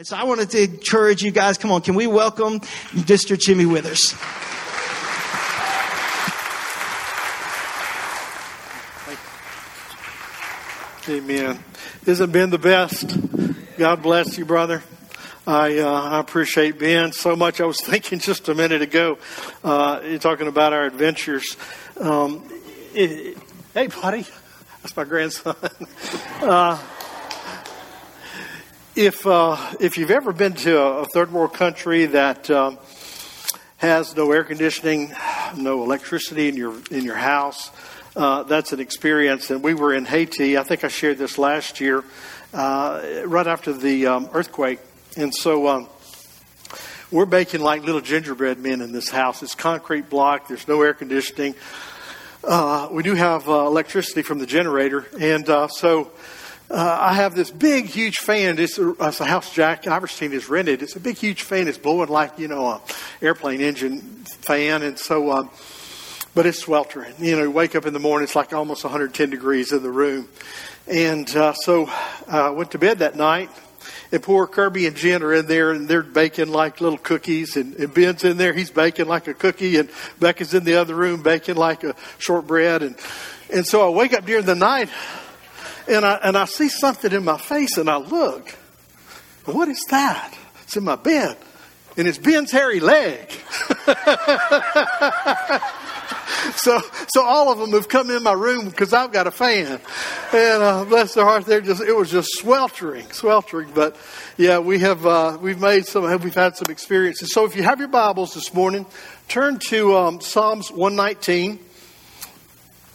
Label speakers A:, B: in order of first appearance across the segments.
A: And so I wanted to encourage you guys, come on, can we welcome Mr. Jimmy Withers?
B: Amen. Isn't Ben the best? God bless you, brother. I, uh, I appreciate Ben so much. I was thinking just a minute ago, uh, you're talking about our adventures. Um, it, hey, buddy, that's my grandson. uh, if uh, if you've ever been to a, third world country that um, has no air conditioning, no electricity in your in your house, uh, that's an experience. And we were in Haiti. I think I shared this last year, uh, right after the um, earthquake. And so um, we're baking like little gingerbread men in this house. It's concrete block. There's no air conditioning. Uh, we do have uh, electricity from the generator, and uh, so. Uh, I have this big, huge fan. It's a, it's a house Jack Iverstein has rented. It's a big, huge fan. It's blowing like, you know, a airplane engine fan. And so, um, but it's sweltering. You know, you wake up in the morning, it's like almost 110 degrees in the room. And uh, so I uh, went to bed that night, and poor Kirby and Jen are in there, and they're baking like little cookies. And, and Ben's in there, he's baking like a cookie, and Becca's in the other room baking like a shortbread. And, and so I wake up during the night, and I, and I see something in my face, and I look. What is that? It's in my bed, and it's Ben's hairy leg. so, so all of them have come in my room because I've got a fan, and uh, bless their heart, they're just it was just sweltering, sweltering. But yeah, we have uh, we've made some we've had some experiences. So if you have your Bibles this morning, turn to um, Psalms one nineteen.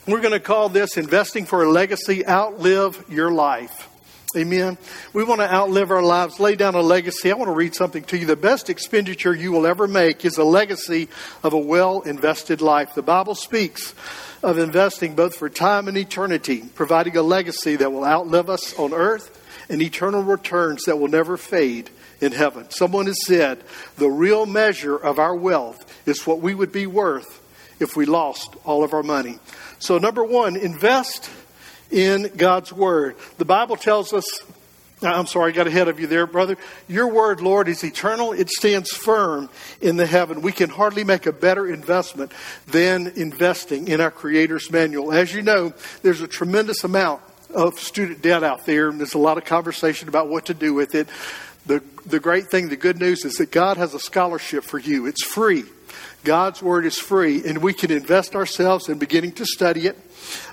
B: We're going to call this investing for a legacy. Outlive your life. Amen. We want to outlive our lives, lay down a legacy. I want to read something to you. The best expenditure you will ever make is a legacy of a well invested life. The Bible speaks of investing both for time and eternity, providing a legacy that will outlive us on earth and eternal returns that will never fade in heaven. Someone has said the real measure of our wealth is what we would be worth if we lost all of our money. So, number one, invest in God's Word. The Bible tells us, I'm sorry, I got ahead of you there, brother. Your Word, Lord, is eternal. It stands firm in the heaven. We can hardly make a better investment than investing in our Creator's manual. As you know, there's a tremendous amount of student debt out there, and there's a lot of conversation about what to do with it. The, the great thing, the good news is that God has a scholarship for you. It's free. God's Word is free, and we can invest ourselves in beginning to study it.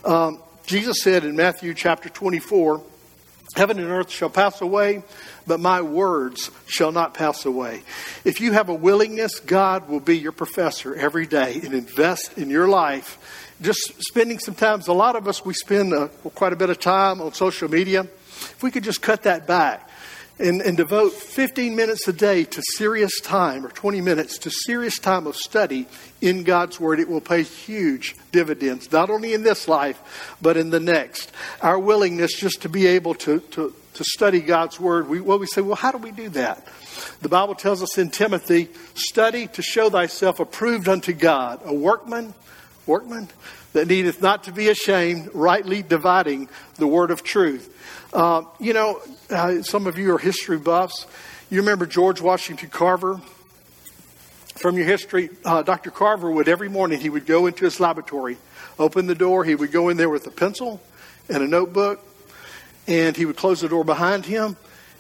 B: Um, Jesus said in Matthew chapter 24, Heaven and earth shall pass away, but my words shall not pass away. If you have a willingness, God will be your professor every day and invest in your life. Just spending some time, a lot of us, we spend uh, quite a bit of time on social media. If we could just cut that back and, and devote 15 minutes a day to serious time or 20 minutes to serious time of study in God's Word, it will pay huge dividends, not only in this life, but in the next. Our willingness just to be able to, to, to study God's Word, we, well, we say, well, how do we do that? The Bible tells us in Timothy, study to show thyself approved unto God, a workman, workman that needeth not to be ashamed, rightly dividing the word of truth. Uh, you know, uh, some of you are history buffs. You remember George Washington Carver? From your history, uh, Dr. Carver would every morning he would go into his laboratory, open the door, he would go in there with a pencil and a notebook, and he would close the door behind him,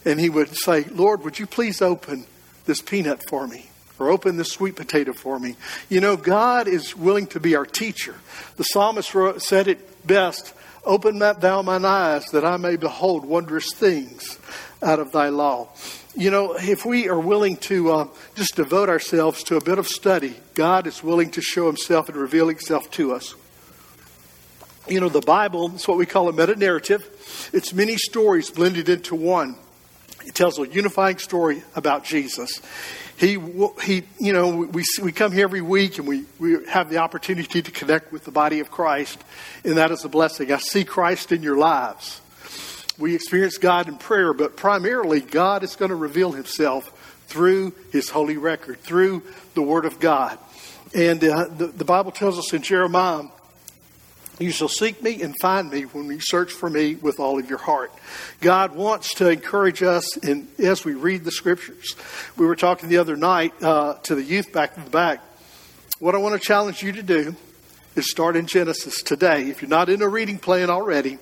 B: and he would say, Lord, would you please open this peanut for me? Or open this sweet potato for me. You know, God is willing to be our teacher. The psalmist wrote, said it best Open thou mine eyes that I may behold wondrous things out of thy law. You know, if we are willing to uh, just devote ourselves to a bit of study, God is willing to show himself and reveal himself to us. You know, the Bible is what we call a meta narrative. It's many stories blended into one. It tells a unifying story about Jesus. He, he, you know, we, we come here every week and we, we have the opportunity to connect with the body of Christ, and that is a blessing. I see Christ in your lives. We experience God in prayer, but primarily God is going to reveal himself through his holy record, through the Word of God. And uh, the, the Bible tells us in Jeremiah You shall seek me and find me when you search for me with all of your heart. God wants to encourage us in, as we read the scriptures. We were talking the other night uh, to the youth back in the back. What I want to challenge you to do is start in Genesis today. If you're not in a reading plan already,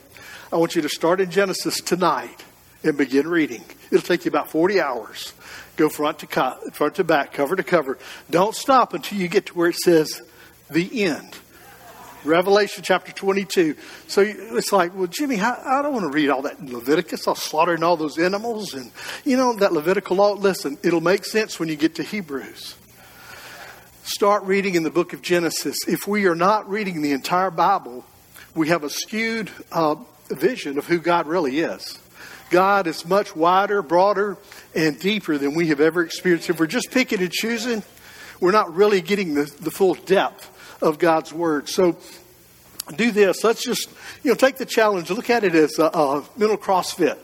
B: I want you to start in Genesis tonight and begin reading. It'll take you about 40 hours. Go front to co- front to back, cover to cover. Don't stop until you get to where it says the end. Revelation chapter 22. So it's like, well, Jimmy, I, don't want to read all that in Leviticus. I'll slaughtering all those animals. And, you know, that Levitical law. Listen, it'll make sense when you get to Hebrews. Start reading in the book of Genesis. If we are not reading the entire Bible, we have a skewed uh, vision of who God really is. God is much wider, broader, and deeper than we have ever experienced. If we're just picking and choosing, we're not really getting the, the full depth of God's Word. So do this. Let's just, you know, take the challenge. Look at it as a, a mental CrossFit.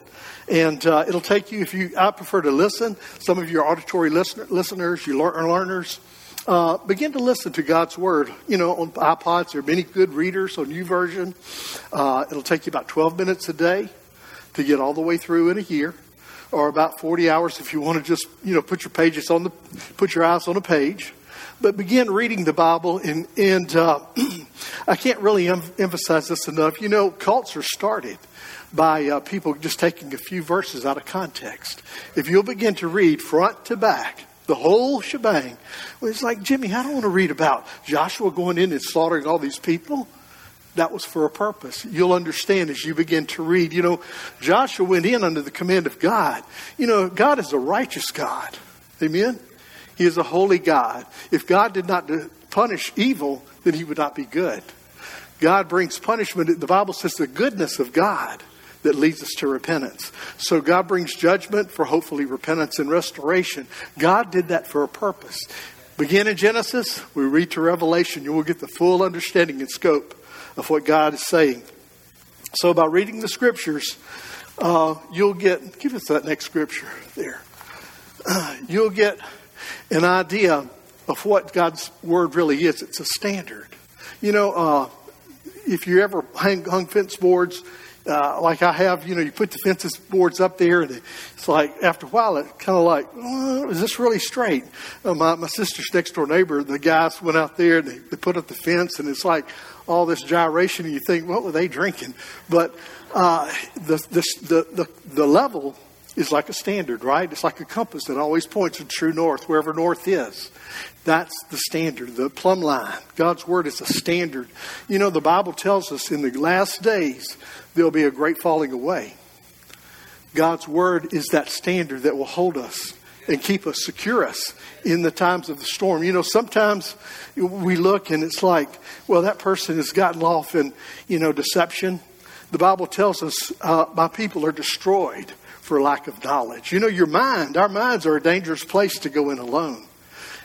B: And uh, it'll take you, if you, I prefer to listen. Some of your auditory listener, listeners, you learn, learners, uh, begin to listen to God's Word. You know, on iPods, there are many good readers on YouVersion. Uh, it'll take you about 12 minutes a day to get all the way through in a year, or about 40 hours if you want to just, you know, put your pages on the, put your eyes on a page but begin reading the Bible, and, and uh, I can't really em- emphasize this enough. You know, cults are started by uh, people just taking a few verses out of context. If you'll begin to read front to back, the whole shebang, well, it's like, Jimmy, I don't want to read about Joshua going in and slaughtering all these people. That was for a purpose. You'll understand as you begin to read. You know, Joshua went in under the command of God. You know, God is a righteous God. Amen? He is a holy God. If God did not punish evil, then he would not be good. God brings punishment. The Bible says the goodness of God that leads us to repentance. So God brings judgment for hopefully repentance and restoration. God did that for a purpose. Begin in Genesis, we read to Revelation, you will get the full understanding and scope of what God is saying. So by reading the scriptures, uh, you'll get, give us that next scripture there. Uh, you'll get an idea of what God's Word really is. It's a standard. You know, uh, if you ever hang, hung fence boards, uh, like I have, you know, you put the fences boards up there, and it's like after a while, it kind of like, oh, is this really straight? Uh, my my sister's next door neighbor, the guys went out there and they, they put up the fence, and it's like all this gyration, and you think, what were they drinking? But uh, the, the the the the level is like a standard, right? It's like a compass that always points to true north, wherever north is. That's the standard, the plumb line. God's word is a standard. You know, the Bible tells us in the last days there'll be a great falling away. God's word is that standard that will hold us and keep us, secure us in the times of the storm. You know, sometimes we look and it's like, well, that person has gotten off in, you know, deception. The Bible tells us uh, my people are destroyed for lack of knowledge. You know, your mind, our minds are a dangerous place to go in alone.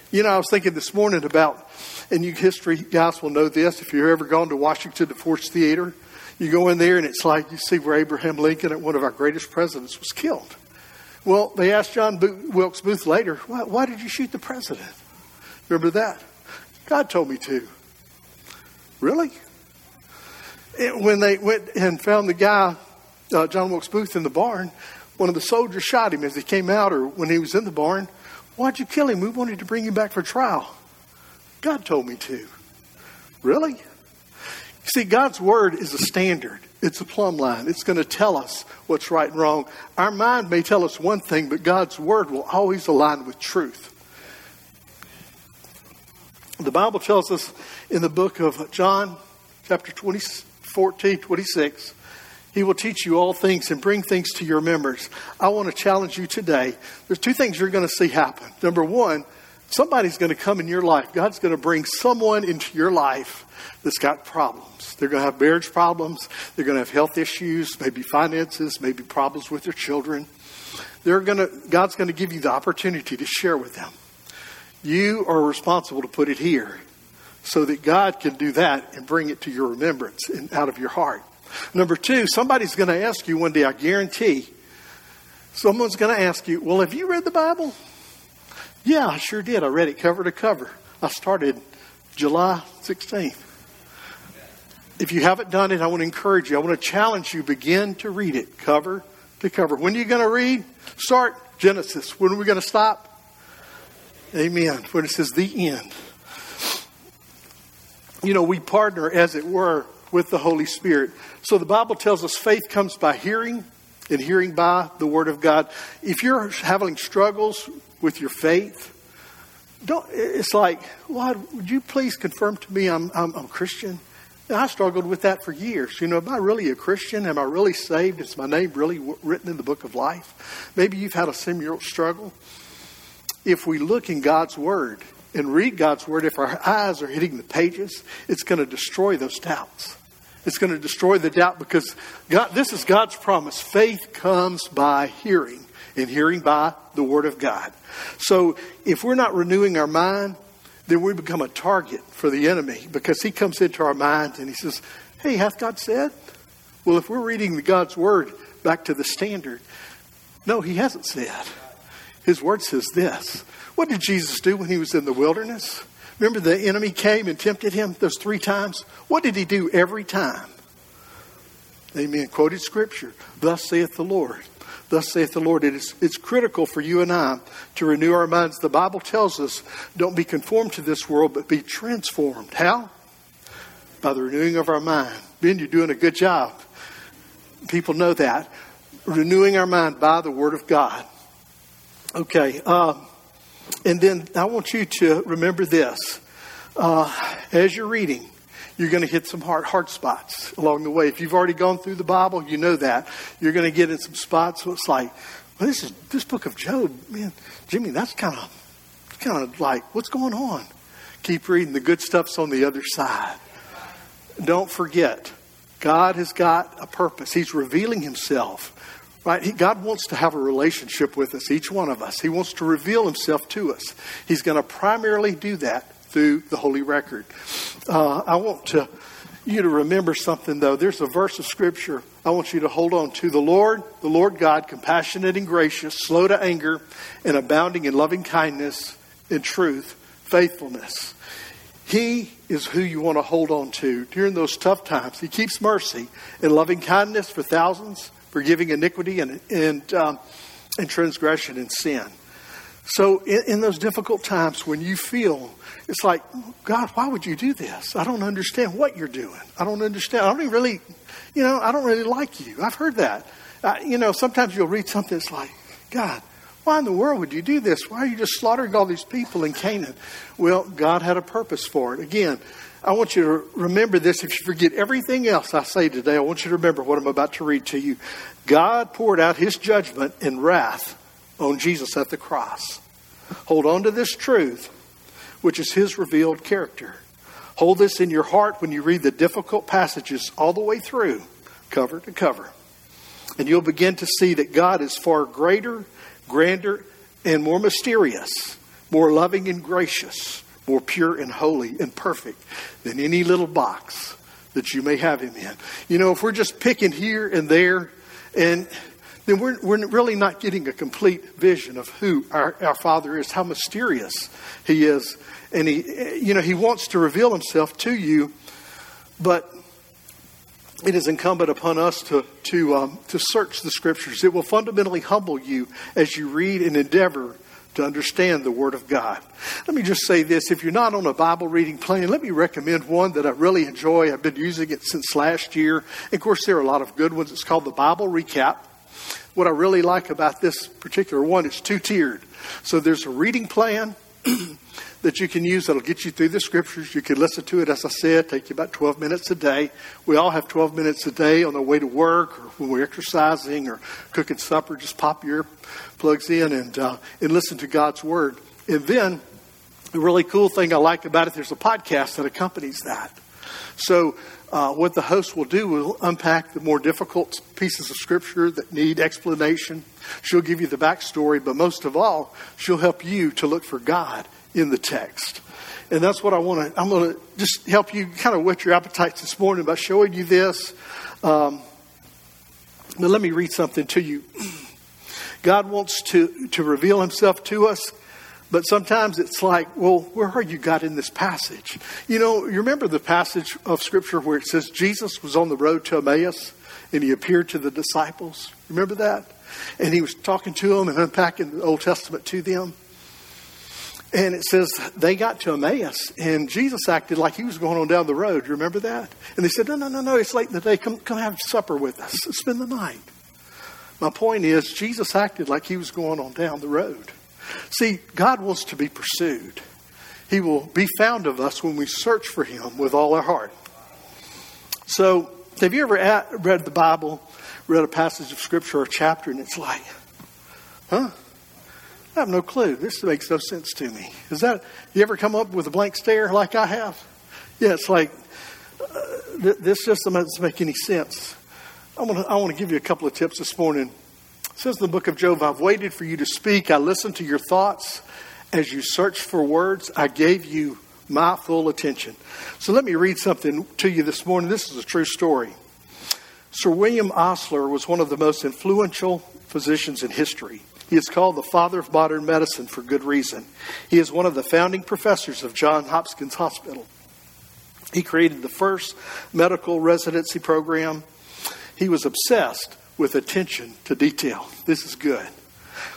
B: You know, I was thinking this morning about, and you history guys will know this, if you've ever gone to Washington to Ford's Theater, you go in there and it's like you see where Abraham Lincoln, one of our greatest presidents, was killed. Well, they asked John Wilkes Booth later, why, why did you shoot the president? Remember that? God told me to. Really? And when they went and found the guy, uh, John Wilkes Booth, in the barn, one of the soldiers shot him as he came out or when he was in the barn. Why'd you kill him? We wanted to bring him back for trial. God told me to. Really? See, God's word is a standard. It's a plumb line. It's going to tell us what's right and wrong. Our mind may tell us one thing, but God's word will always align with truth. The Bible tells us in the book of John, chapter 20, 14, 26, he will teach you all things and bring things to your remembrance. I want to challenge you today. There's two things you're going to see happen. Number one, somebody's going to come in your life. God's going to bring someone into your life that's got problems. They're going to have marriage problems. They're going to have health issues, maybe finances, maybe problems with their children. They're going to, God's going to give you the opportunity to share with them. You are responsible to put it here so that God can do that and bring it to your remembrance and out of your heart. Number two, somebody's going to ask you one day, I guarantee, someone's going to ask you, Well, have you read the Bible? Yeah, I sure did. I read it cover to cover. I started July 16th. if you haven't done it, I want to encourage you. I want to challenge you. Begin to read it cover to cover. When are you going to read? Start Genesis. When are we going to stop? Amen. When it says the end. You know, we partner, as it were, with the Holy Spirit. So the Bible tells us faith comes by hearing, and hearing by the Word of God. If you're having struggles with your faith, don't. It's like, Lord, would you please confirm to me I'm, I'm, I'm Christian? I struggled with that for years. You know, am I really a Christian? Am I really saved? Is my name really written in the book of life? Maybe you've had a similar struggle. If we look in God's Word and read God's Word, if our eyes are hitting the pages, it's going to destroy those doubts. It's going to destroy the doubt because God, this is God's promise. Faith comes by hearing, and hearing by the Word of God. So if we're not renewing our mind, then we become a target for the enemy because he comes into our minds and he says, Hey, hath God said? Well, if we're reading the God's word back to the standard, no, he hasn't said. His word says this. What did Jesus do when he was in the wilderness? Remember the enemy came and tempted him those three times? What did he do every time? Amen. Quoted scripture. Thus saith the Lord. Thus saith the Lord. It is, it's critical for you and I to renew our minds. The Bible tells us don't be conformed to this world, but be transformed. How? By the renewing of our mind. Ben, you're doing a good job. People know that. Renewing our mind by the Word of God. Okay. Uh, and then I want you to remember this. Uh, as you're reading, you're going to hit some hard, hard spots along the way. If you've already gone through the Bible, you know that. You're going to get in some spots where it's like, well, this is this book of Job, man, Jimmy, that's kind of kind of like, what's going on? Keep reading. The good stuff's on the other side. Don't forget, God has got a purpose. He's revealing himself. Right? He, God wants to have a relationship with us, each one of us. He wants to reveal himself to us. He's going to primarily do that through the Holy Record. Uh, I want to, you to remember something, though. There's a verse of Scripture I want you to hold on to. The Lord, the Lord God, compassionate and gracious, slow to anger, and abounding in loving kindness and truth, faithfulness. He is who you want to hold on to during those tough times. He keeps mercy and loving kindness for thousands, forgiving iniquity and, and, um, and transgression and sin. So, in, in, those difficult times when you feel it's like, God, why would you do this? I don't understand what you're doing. I don't understand. I don't even really, you know, I don't really like you. I've heard that. Uh, you know, sometimes you'll read something that's like, God, why in the world would you do this? Why are you just slaughtering all these people in Canaan? Well, God had a purpose for it. Again, I want you to remember this. If you forget everything else I say today, I want you to remember what I'm about to read to you. God poured out his judgment and wrath on Jesus at the cross. Hold on to this truth, which is his revealed character. Hold this in your heart when you read the difficult passages all the way through, cover to cover. And you'll begin to see that God is far greater, grander, and more mysterious, more loving and gracious, more pure and holy and perfect than any little box that you may have him in. You know, if we're just picking here and there and then we're, we're really not getting a complete vision of who our, our Father is, how mysterious He is. And He, you know, He wants to reveal Himself to you, but it is incumbent upon us to, to, um, to search the Scriptures. It will fundamentally humble you as you read and endeavor to understand the Word of God. Let me just say this if you're not on a Bible reading plan, let me recommend one that I really enjoy. I've been using it since last year. Of course, there are a lot of good ones. It's called the Bible Recap. What I really like about this particular one, it's two tiered. So there's a reading plan that you can use that'll get you through the scriptures. You can listen to it, as I said, take you about 12 minutes a day. We all have 12 minutes a day on the way to work or when we're exercising or cooking supper. Just pop your plugs in and, uh, and listen to God's word. And then the really cool thing I like about it, there's a podcast that accompanies that. So uh, what the host will do will unpack the more difficult pieces of scripture that need explanation. She'll give you the backstory, but most of all, she'll help you to look for God in the text. And that's what I want to, I'm going to just help you kind of whet your appetites this morning by showing you this. Um, but let me read something to you. God wants to, to reveal himself to us But sometimes it's like, well, where are you God in this passage? You know, you remember the passage of Scripture where it says Jesus was on the road to Emmaus and he appeared to the disciples? Remember that? And he was talking to them and unpacking the Old Testament to them. And it says they got to Emmaus, and Jesus acted like he was going on down the road. Remember that? And they said, No, no, no, no, it's late in the day. Come, come have supper with us. Spend the night. My point is, Jesus acted like he was going on down the road. See, God wants to be pursued. He will be found of us when we search for him with all our heart. So, have you ever read the Bible, read a passage of Scripture or a chapter, and it's like, huh? I have no clue. This makes no sense to me. Is that, you ever come up with a blank stare like I have? Yeah, it's like, uh, th- this just doesn't make any sense. I want to I want to give you a couple of tips this morning. Says the book of Job, I've waited for you to speak. I listened to your thoughts. As you searched for words, I gave you my full attention. So let me read something to you this morning. This is a true story. Sir William Osler was one of the most influential physicians in history. He is called the father of modern medicine for good reason. He is one of the founding professors of Johns Hopkins Hospital. He created the first medical residency program. He was obsessed with attention to detail. This is good.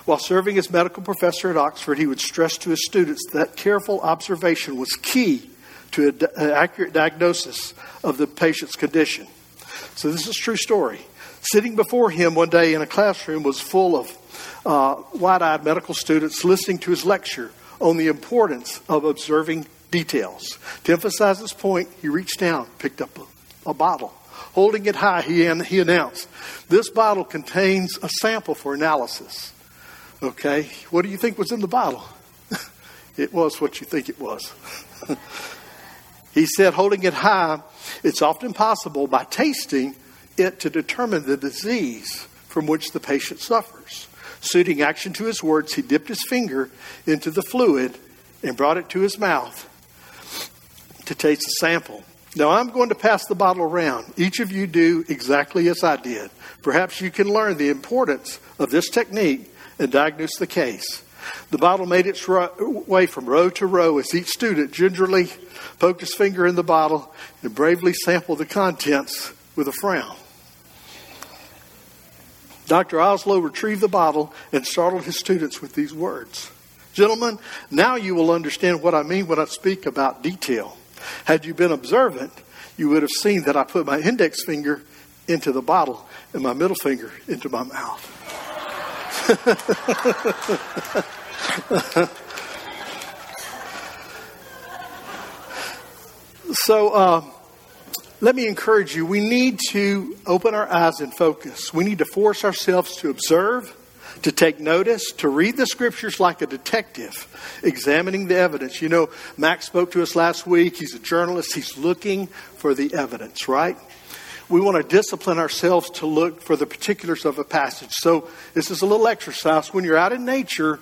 B: While serving as medical professor at Oxford, he would stress to his students that careful observation was key to an uh, accurate diagnosis of the patient's condition. So, this is a true story. Sitting before him one day in a classroom was full of uh, wide eyed medical students listening to his lecture on the importance of observing details. To emphasize this point, he reached down, picked up a, a bottle. Holding it high, he, he announced, This bottle contains a sample for analysis. Okay, what do you think was in the bottle? it was what you think it was. he said, holding it high, it's often possible by tasting it to determine the disease from which the patient suffers. Suiting action to his words, he dipped his finger into the fluid and brought it to his mouth to taste the sample. Now, I'm going to pass the bottle around. Each of you do exactly as I did. Perhaps you can learn the importance of this technique and diagnose the case. The bottle made its way from row to row as each student gingerly poked his finger in the bottle and bravely sampled the contents with a frown. Dr. Osler retrieved the bottle and startled his students with these words Gentlemen, now you will understand what I mean when I speak about detail. Had you been observant, you would have seen that I put my index finger into the bottle and my middle finger into my mouth. so, uh, let me encourage you. We need to open our eyes and focus. We need to force ourselves to observe, to take notice, to read the scriptures like a detective, examining the evidence. You know, Max spoke to us last week. He's a journalist, he's looking for the evidence, right? We want to discipline ourselves to look for the particulars of a passage. So, this is a little exercise. When you're out in nature,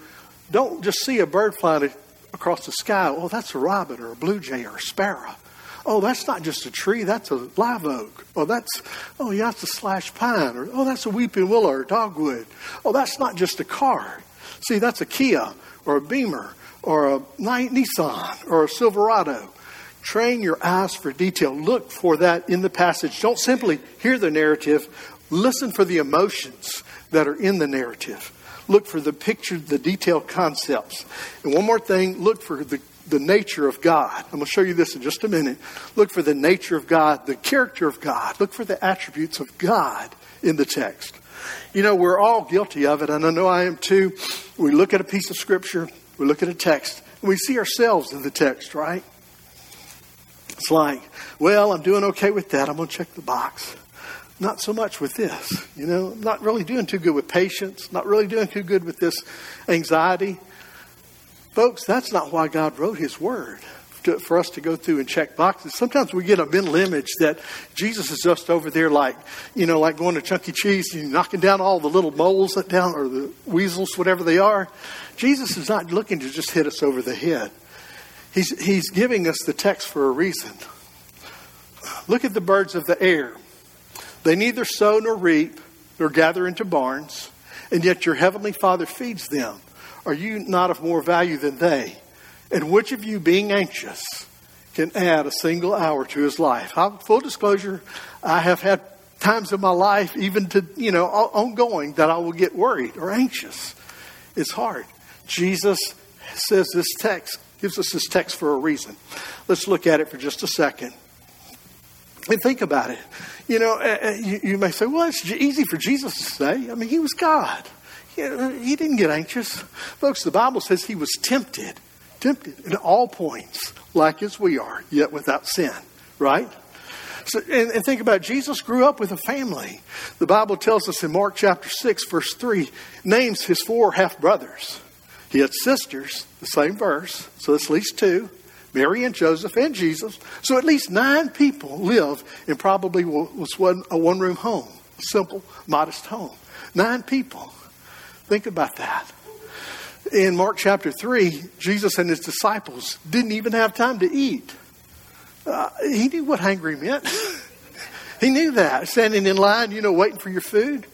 B: don't just see a bird flying across the sky. Oh, that's a robin or a blue jay or a sparrow. Oh, that's not just a tree, that's a live oak. Oh, that's, oh, yeah, that's a slash pine. Or, oh, that's a weeping willow or dogwood. Oh, that's not just a car. See, that's a Kia or a Beamer or a Nissan or a Silverado. Train your eyes for detail. Look for that in the passage. Don't simply hear the narrative, listen for the emotions that are in the narrative. Look for the picture, the detailed concepts. And one more thing, look for the the nature of God. I'm going to show you this in just a minute. Look for the nature of God, the character of God. Look for the attributes of God in the text. You know, we're all guilty of it, and I know I am too. We look at a piece of scripture, we look at a text, and we see ourselves in the text, right? It's like, well, I'm doing okay with that. I'm going to check the box. Not so much with this. You know, not really doing too good with patience, not really doing too good with this anxiety. Folks, that's not why God wrote His Word. To, for us to go through and check boxes. Sometimes we get a mental image that Jesus is just over there, like you know, like going to Chuck E. Cheese and knocking down all the little moles that down or the weasels, whatever they are. Jesus is not looking to just hit us over the head. He's He's giving us the text for a reason. Look at the birds of the air. They neither sow nor reap nor gather into barns, and yet your heavenly Father feeds them. Are you not of more value than they? And which of you, being anxious, can add a single hour to his life? I, full disclosure, I have had times in my life, even to, you know, ongoing, that I will get worried or anxious. It's hard. Jesus says this text, gives us this text for a reason. Let's look at it for just a second. And think about it. You know, uh, you, you, may say, well, it's easy for Jesus to say. I mean, he was God. He, didn't get anxious. Folks, the Bible says he was tempted, tempted in all points, like as we are, yet without sin, right? So, and, and, think about it. Jesus grew up with a family. The Bible tells us in Mark chapter 6, verse 3, names his four half brothers. He had sisters, the same verse, so at least two Mary and Joseph and Jesus. So at least nine people live in probably was one, a one room home, a simple, modest home. Nine people. Think about that. In Mark chapter 3, Jesus and his disciples didn't even have time to eat. Uh, he knew what hungry meant. he knew that. Standing in line, you know, waiting for your food.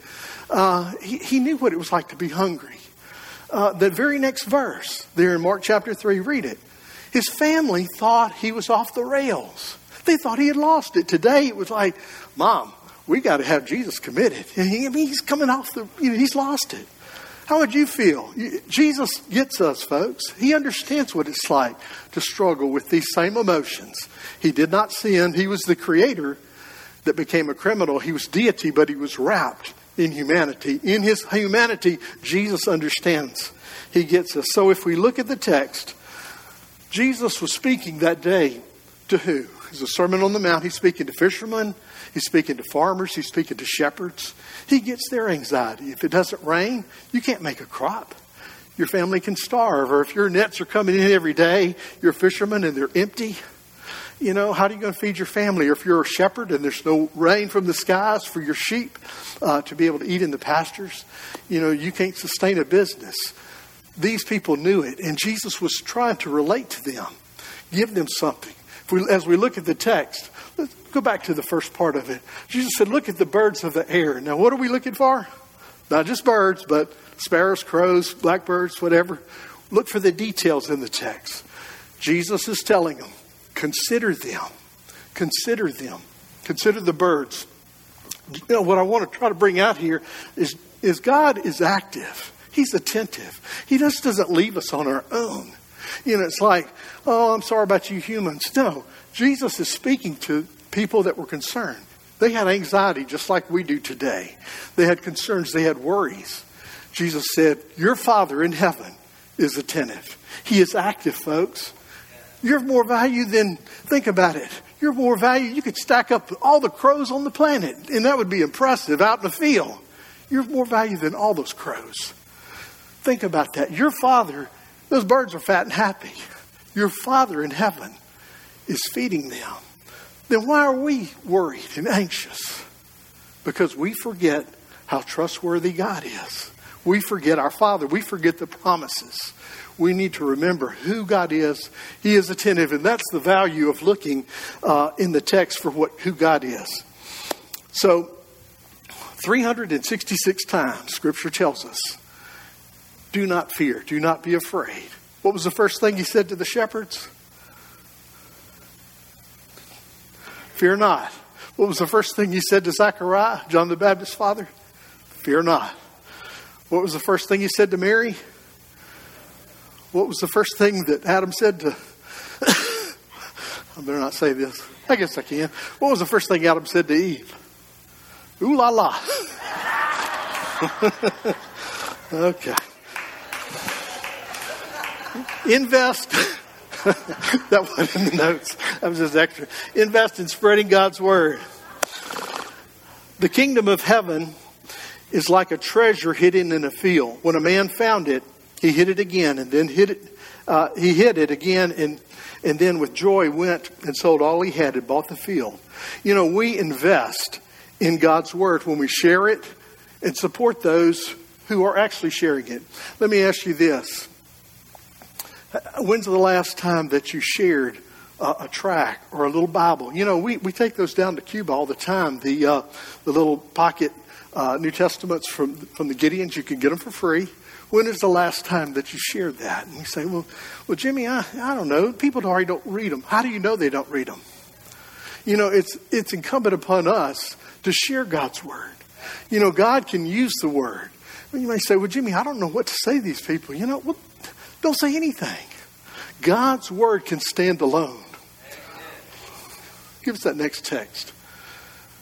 B: Uh, he, he, knew what it was like to be hungry. Uh, the very next verse, there in Mark chapter 3, read it. His family thought he was off the rails. They thought he had lost it. Today it was like, Mom, we got to have Jesus committed. He, I mean, he's coming off the, you know, he's lost it. How would you feel? Jesus gets us, folks. He understands what it's like to struggle with these same emotions. He did not sin. He was the creator that became a criminal. He was deity, but he was wrapped in humanity. In his humanity, Jesus understands. He gets us. So if we look at the text, Jesus was speaking that day to who? It's a Sermon on the Mount. He's speaking to fishermen. He's speaking to farmers. He's speaking to shepherds. He gets their anxiety. If it doesn't rain, you can't make a crop. Your family can starve. Or if your nets are coming in every day, you're a fisherman and they're empty. You know, how are you going to feed your family? Or if you're a shepherd and there's no rain from the skies for your sheep uh, to be able to eat in the pastures, you know, you can't sustain a business. These people knew it, and Jesus was trying to relate to them, give them something. We, as we look at the text, let's go back to the first part of it. Jesus said, Look at the birds of the air. Now, what are we looking for? Not just birds, but sparrows, crows, blackbirds, whatever. Look for the details in the text. Jesus is telling them, Consider them. Consider them. Consider the birds. You know, what I want to try to bring out here is, is God is active. He's attentive. He just doesn't leave us on our own. You know, it's like, oh, I'm sorry about you humans. No, Jesus is speaking to people that were concerned. They had anxiety just like we do today. They had concerns, they had worries. Jesus said, Your Father in heaven is attentive. He is active, folks. You're more value than, think about it. You're more value. You could stack up all the crows on the planet, and that would be impressive out in the field. You're more value than all those crows. Think about that. Your Father those birds are fat and happy. Your Father in heaven is feeding them. Then why are we worried and anxious? Because we forget how trustworthy God is. We forget our Father. We forget the promises. We need to remember who God is. He is attentive, and that's the value of looking uh, in the text for what who God is. So, 366 times Scripture tells us do not fear. Do not be afraid. What was the first thing he said to the shepherds? Fear not. What was the first thing he said to Zechariah, John the Baptist's father? Fear not. What was the first thing he said to Mary? What was the first thing that Adam said to. I better not say this. I guess I can. What was the first thing Adam said to Eve? Ooh la la. okay. Invest. that wasn't in the notes. That was just extra. Invest in spreading God's word. The kingdom of heaven is like a treasure hidden in a field. When a man found it, he hid it again, and then hid it. Uh, he hid it again, and and then with joy went and sold all he had and bought the field. You know, we invest in God's word when we share it and support those who are actually sharing it. Let me ask you this When's the last time that you shared a, track or a little Bible? You know, we, we take those down to Cuba all the time. The, uh, the little pocket uh, New Testaments from, from the Gideons, you can get them for free. When is the last time that you shared that? And you say, well, well, Jimmy, I, I don't know. People already don't read them. How do you know they don't read them? You know, it's, it's incumbent upon us to share God's word. You know, God can use the word. And you may say, well, Jimmy, I don't know what to say to these people. You know, well, don't say anything. God's word can stand alone. Give us that next text.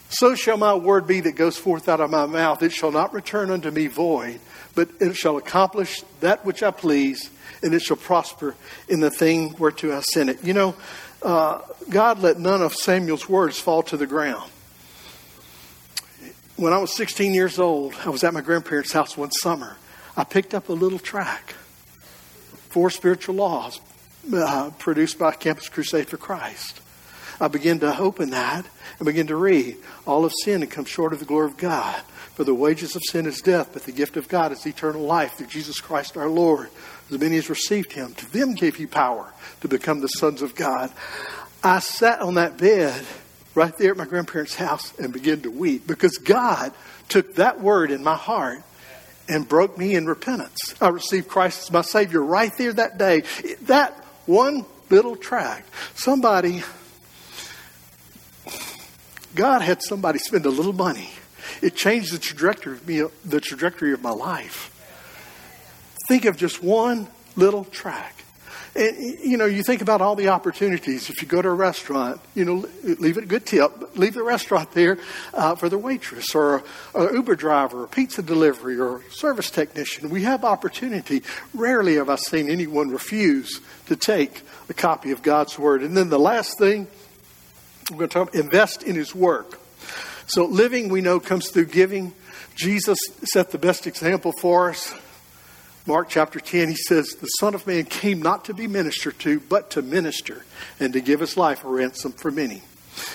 B: So shall my word be that goes forth out of my mouth. It shall not return unto me void, but it shall accomplish that which I please, and it shall prosper in the thing whereto I sent it. You know, uh, God let none of Samuel's words fall to the ground. When I was 16 years old, I was at my grandparents' house one summer. I picked up a little track, Four Spiritual Laws, uh, produced by Campus Crusade for Christ. I begin to open that and begin to read. All of sin and come short of the glory of God. For the wages of sin is death, but the gift of God is eternal life through Jesus Christ our Lord. As many as received him, to them gave he power to become the sons of God. I sat on that bed right there at my grandparents' house and began to weep because God took that word in my heart and broke me in repentance. I received Christ as my Savior right there that day. That one little tract. Somebody God had somebody spend a little money. It changed the trajectory of me, the trajectory of my life. Think of just one little track. And, you know, you think about all the opportunities. If you go to a restaurant, you know, leave it a good tip. Leave the restaurant there uh, for the waitress or an Uber driver, or pizza delivery, or service technician. We have opportunity. Rarely have I seen anyone refuse to take a copy of God's Word. And then the last thing we're going to talk invest in his work. So living, we know, comes through giving. Jesus set the best example for us. Mark chapter 10, he says, The Son of Man came not to be ministered to, but to minister and to give his life a ransom for many.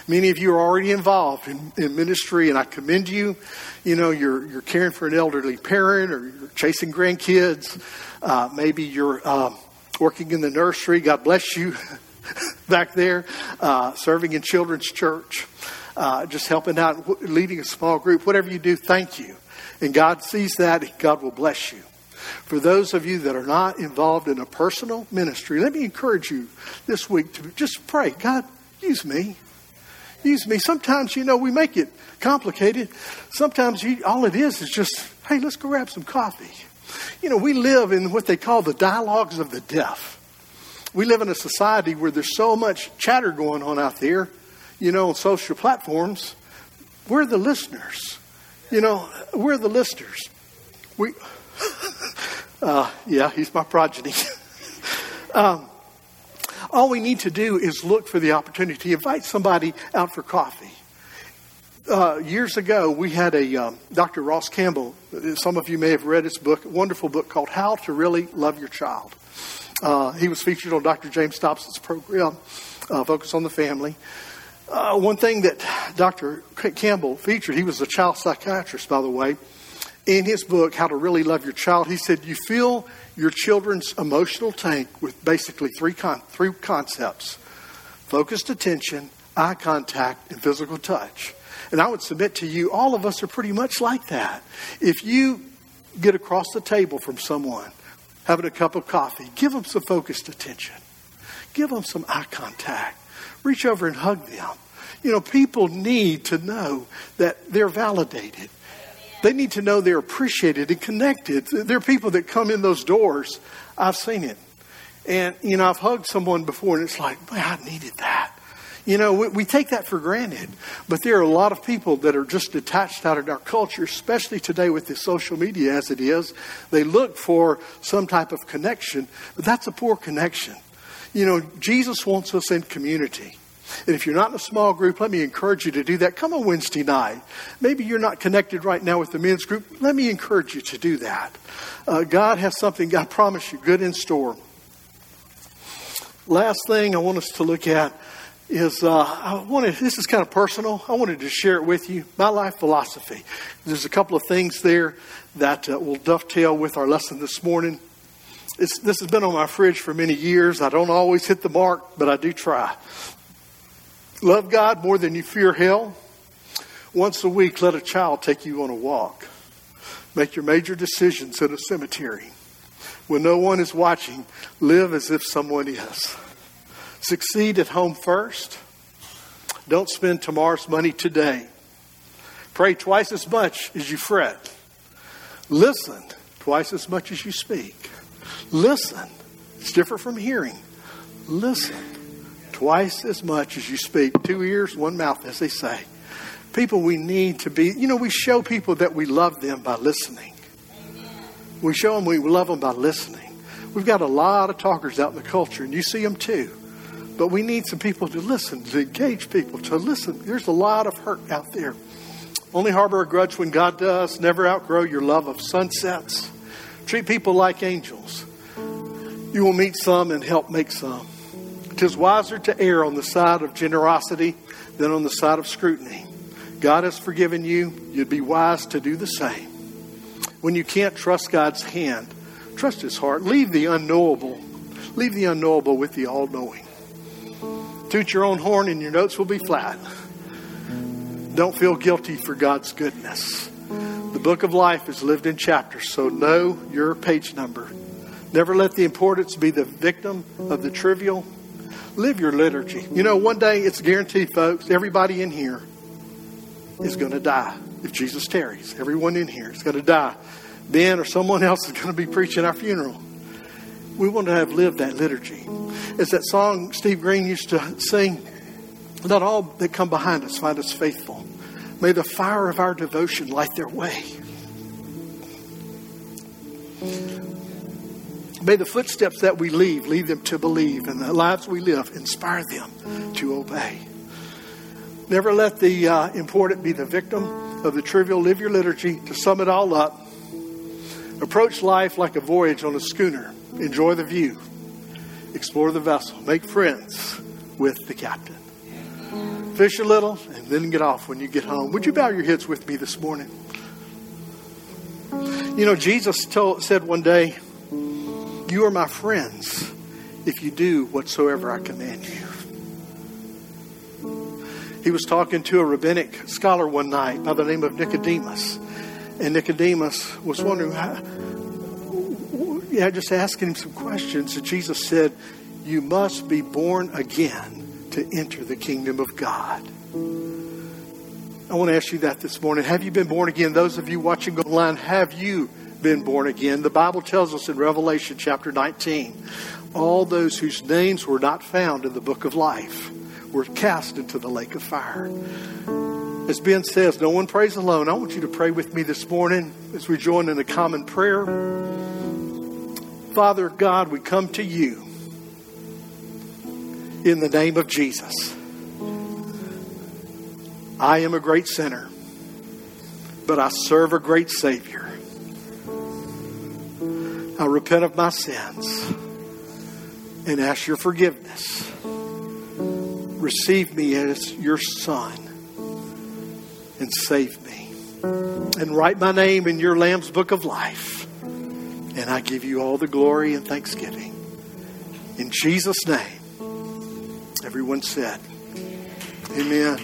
B: Many of you are already involved in, in ministry, and I commend you. You know, you're, you're caring for an elderly parent or you're chasing grandkids. Uh, maybe you're uh, working in the nursery. God bless you. back there, uh, serving in children's church, uh, just helping out, leading a small group, whatever you do, thank you. And God sees that, God will bless you. For those of you that are not involved in a personal ministry, let me encourage you this week to just pray God, use me. Use me. Sometimes, you know, we make it complicated. Sometimes you, all it is is just, hey, let's go grab some coffee. You know, we live in what they call the dialogues of the deaf we live in a society where there's so much chatter going on out there, you know, on social platforms. We're the listeners. You know, we're the listeners. We, uh, yeah, he's my progeny. um, all we need to do is look for the opportunity to invite somebody out for coffee. Uh, years ago, we had a um, Dr. Ross Campbell. Some of you may have read his book, wonderful book called "How to Really Love Your Child." Uh, he was featured on Dr. James Dobson's program, uh, Focus on the Family. Uh, one thing that Dr. Campbell featured, he was a child psychiatrist, by the way, in his book, How to Really Love Your Child, he said, You fill your children's emotional tank with basically three, con- three concepts focused attention, eye contact, and physical touch. And I would submit to you, all of us are pretty much like that. If you get across the table from someone having a cup of coffee. Give them some focused attention. Give them some eye contact. Reach over and hug them. You know, people need to know that they're validated. They need to know they're appreciated and connected. There are people that come in those doors. I've seen it. And, you know, I've hugged someone before and it's like, man, I needed that. You know, we, we, take that for granted, but there are a lot of people that are just detached out of our culture, especially today with the social media as it is. They look for some type of connection, but that's a poor connection. You know, Jesus wants us in community. And if you're not in a small group, let me encourage you to do that. Come on Wednesday night. Maybe you're not connected right now with the men's group. Let me encourage you to do that. Uh, God has something, I promise you, good in store. Last thing I want us to look at is uh, I wanted, this is kind of personal. I wanted to share it with you. My life philosophy. There's a couple of things there that uh, will dovetail with our lesson this morning. It's, this has been on my fridge for many years. I don't always hit the mark, but I do try. Love God more than you fear hell. Once a week, let a child take you on a walk. Make your major decisions in a cemetery. When no one is watching, live as if someone is. Succeed at home first. Don't spend tomorrow's money today. Pray twice as much as you fret. Listen twice as much as you speak. Listen. It's different from hearing. Listen twice as much as you speak. Two ears, one mouth, as they say. People, we need to be, you know, we show people that we love them by listening. We show them we love them by listening. We've got a lot of talkers out in the culture, and you see them too. But we need some people to listen, to engage people, to listen. There's a lot of hurt out there. Only harbor a grudge when God does. Never outgrow your love of sunsets. Treat people like angels. You will meet some and help make some. Tis wiser to err on the side of generosity than on the side of scrutiny. God has forgiven you. You'd be wise to do the same. When you can't trust God's hand, trust His heart. Leave the unknowable. Leave the unknowable with the all knowing. Toot your own horn and your notes will be flat. Don't feel guilty for God's goodness. The book of life is lived in chapters, so know your page number. Never let the importance be the victim of the trivial. Live your liturgy. You know, one day it's guaranteed, folks, everybody in here is going to die if Jesus tarries. Everyone in here is going to die. Ben or someone else is going to be preaching our funeral. We want to have lived that liturgy. It's that song Steve Green used to sing let all that come behind us find us faithful. May the fire of our devotion light their way. May the footsteps that we leave lead them to believe, and the lives we live inspire them to obey. Never let the uh, important be the victim of the trivial. Live your liturgy. To sum it all up, approach life like a voyage on a schooner. Enjoy the view, explore the vessel, make friends with the captain fish a little, and then get off when you get home. Would you bow your heads with me this morning? You know, Jesus told, said one day, You are my friends if you do whatsoever I command you. He was talking to a rabbinic scholar one night by the name of Nicodemus. And Nicodemus was wondering, yeah, just asking him some questions. And Jesus said, You must be born again to enter the kingdom of God. I want to ask you that this morning. Have you been born again? Those of you watching online, have you been born again? The Bible tells us in Revelation chapter 19 all those whose names were not found in the book of life were cast into the lake of fire. As Ben says, no one prays alone. I want you to pray with me this morning as we join in a common prayer. Father God, we come to you in the name of Jesus. I am a great sinner, but I serve a great Savior. I repent of my sins and ask your forgiveness. Receive me as your Son and save me. And write my name in your Lamb's Book of Life. And I give you all the glory and thanksgiving. In Jesus' name. Everyone said, Amen.